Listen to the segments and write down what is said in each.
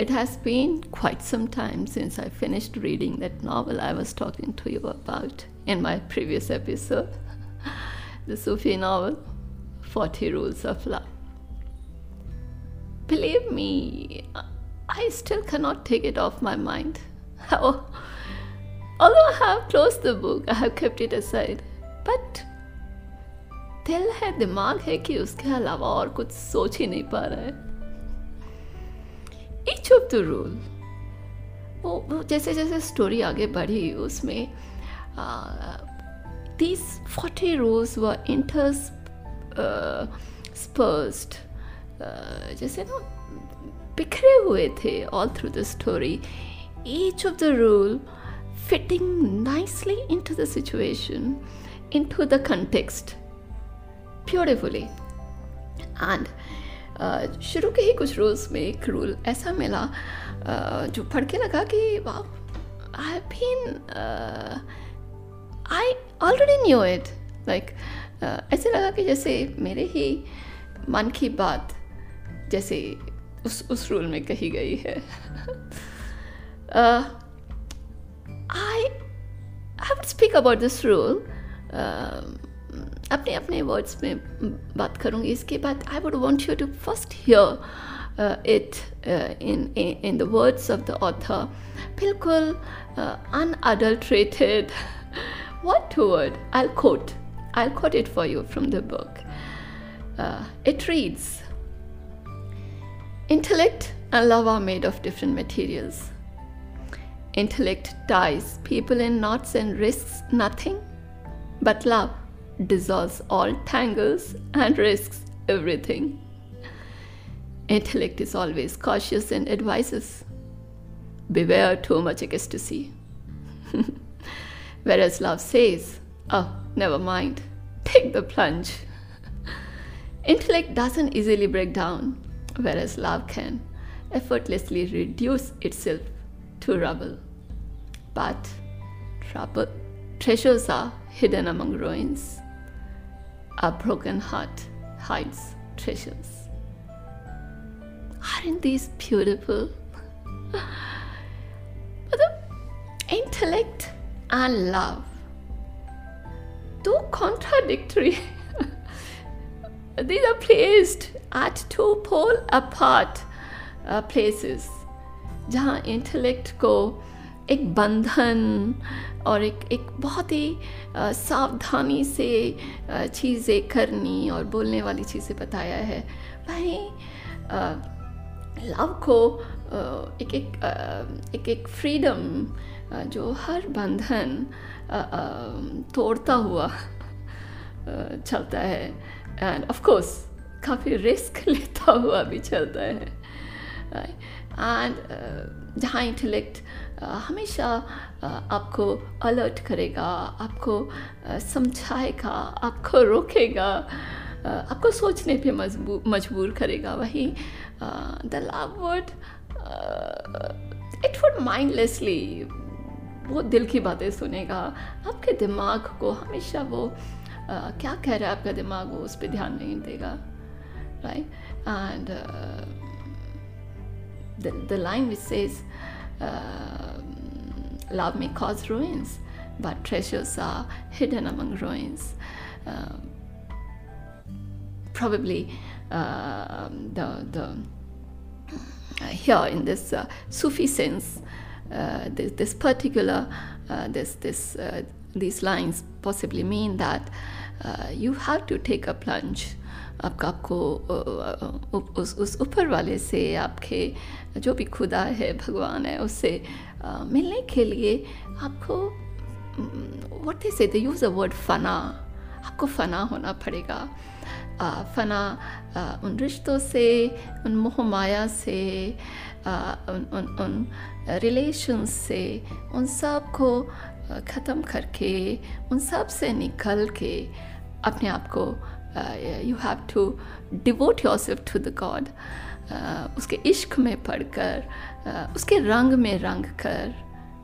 it has been quite some time since I finished reading that novel I was talking to you about in my previous episode, the Sufi novel, 40 Rules of Love. Believe me, I still cannot take it off my mind. How, although I have closed the book, I have kept it aside, but दिल है दिमाग है कि उसके अलावा और कुछ सोच ही नहीं पा रहा है एज ऑफ़ द रूल। वो जैसे जैसे स्टोरी आगे बढ़ी, उसमें दीज फोर्टी रूल्स व इंटर्स स्पर्स्ड जैसे ना, बिखरे हुए थे all through the story each of the rule fitting nicely into the situation into the context beautifully and शुरू के ही कुछ रूल्स में एक रूल ऐसा मिला जो पढ़ के लगा कि, वाह I have been I already knew it like ऐसे लगा कि जैसे मेरे ही मन की बात जैसे उस उस रूल में कही गई है। I would speak about this rule अपने अपने वर्ड्स में बात करूँगी इसके बाद I would want you to first hear it in in the words of the author बिल्कुल unadulterated what word? I'll quote. I'll quote it for you from the book. Uh, it reads Intellect and love are made of different materials. Intellect ties people in knots and risks nothing, but love dissolves all tangles and risks everything. Intellect is always cautious and advises Beware too much ecstasy. Whereas love says, Oh, never mind, take the plunge. Intellect doesn't easily break down, whereas love can effortlessly reduce itself to rubble. But trouble, treasures are hidden among ruins. A broken heart hides treasures. Aren't these beautiful? but the intellect and love. Two contradictory. These are placed at two pole apart uh, places जहाँ intellect को एक बंधन और एक एक बहुत ही सावधानी से चीज़ें करनी और बोलने वाली चीज़ें बताया है। वहीं लव को एक एक एक एक फ्रीडम जो हर बंधन तोड़ता हुआ चलता है। एंड ऑफ़ कोर्स काफ़ी रिस्क लेता हुआ भी चलता है। एंड जहाँ इंटेलेक्ट हमेशा आपको अलर्ट करेगा आपको समझाएगा आपको रोकेगा आपको सोचने पे मजबूर करेगा वही the love word it would mindlessly वो दिल की बातें सुनेगा। आपके दिमाग को हमेशा वो आ, क्या कह रहा है आपका दिमाग वो उस पर ध्यान नहीं देगा right and the line which says uh, love may cause ruins but treasures are hidden among ruins. Uh, probably uh, the the here in this uh, Sufi sense uh, this, this, particular uh, this this uh, these lines possibly mean that you have to take a plunge आपका आपको उस उस ऊपर वाले से आपके जो भी खुदा है भगवान है उससे मिलने के लिए आपको व्हाट से दे यूज़ अ वर्ड फना। आपको फना होना पड़ेगा। आ, फना आ, उन रिश्तों से उन मोह माया से आ, उन उन उन रिलेशन से उन सबको ख़त्म करके उन सबसे निकल के अपने आप को you have to devote yourself to the god उसके इश्क में पढ़कर uh, उसके रंग में रंग कर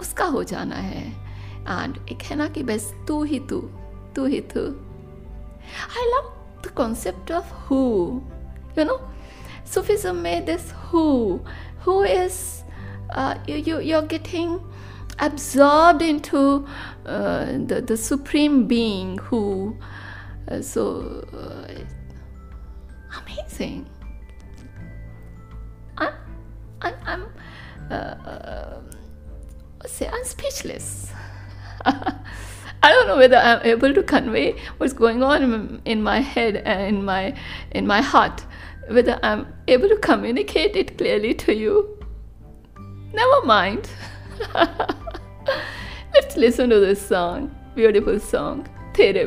उसका हो जाना है एंड एक है ना कि बस तू ही तू तू ही तू I love the concept of who you know Sufism में this who who is you you you getting absorb into the supreme being who so uh, amazing i'm i'm, I'm uh, uh, say i'm speechless I don't know whether I'm able to convey what's going on in my head and in my in my heart, whether I'm able to communicate it clearly to you. Never mind. Let's listen to this song, beautiful song, Tere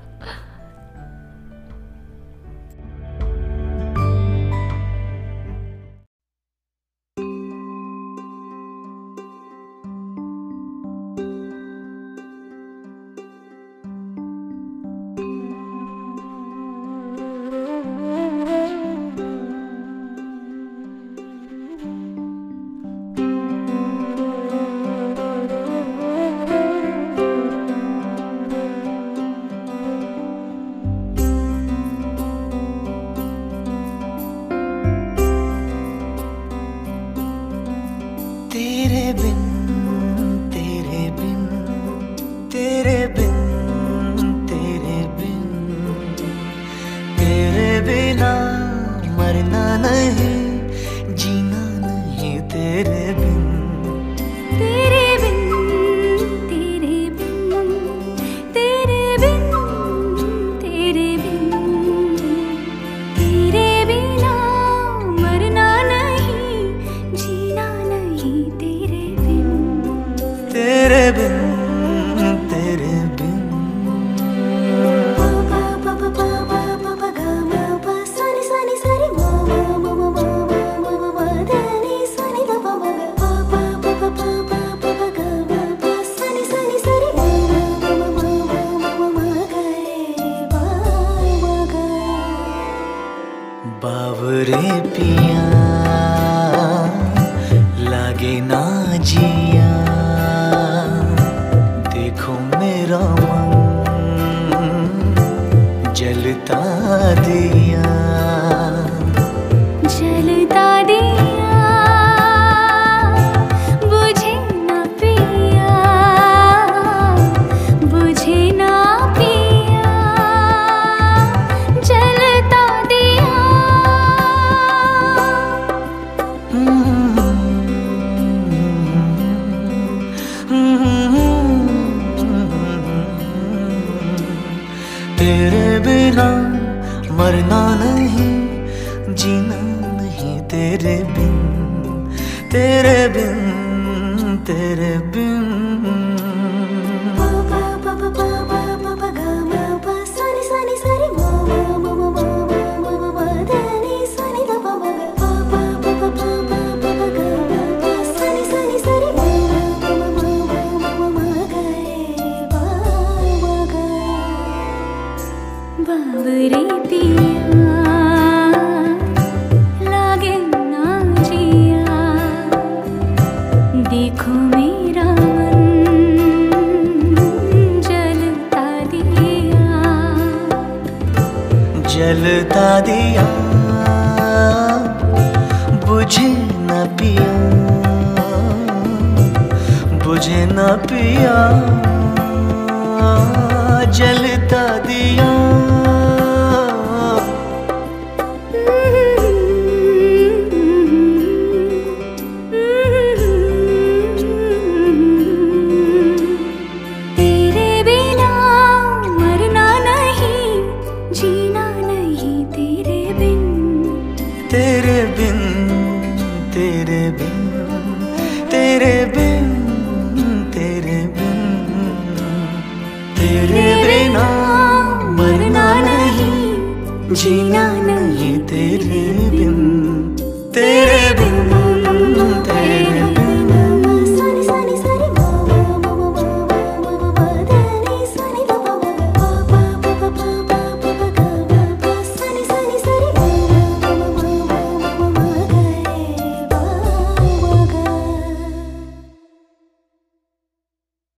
हारना नहीं। पिया ना जिया। देखो जलता दिया। तेरे बिन तेरे बिन तेरे बिन। जलता दिया बुझे न पिया बुझे न पिया जलता दिया। Bin. जीना नहीं तेरे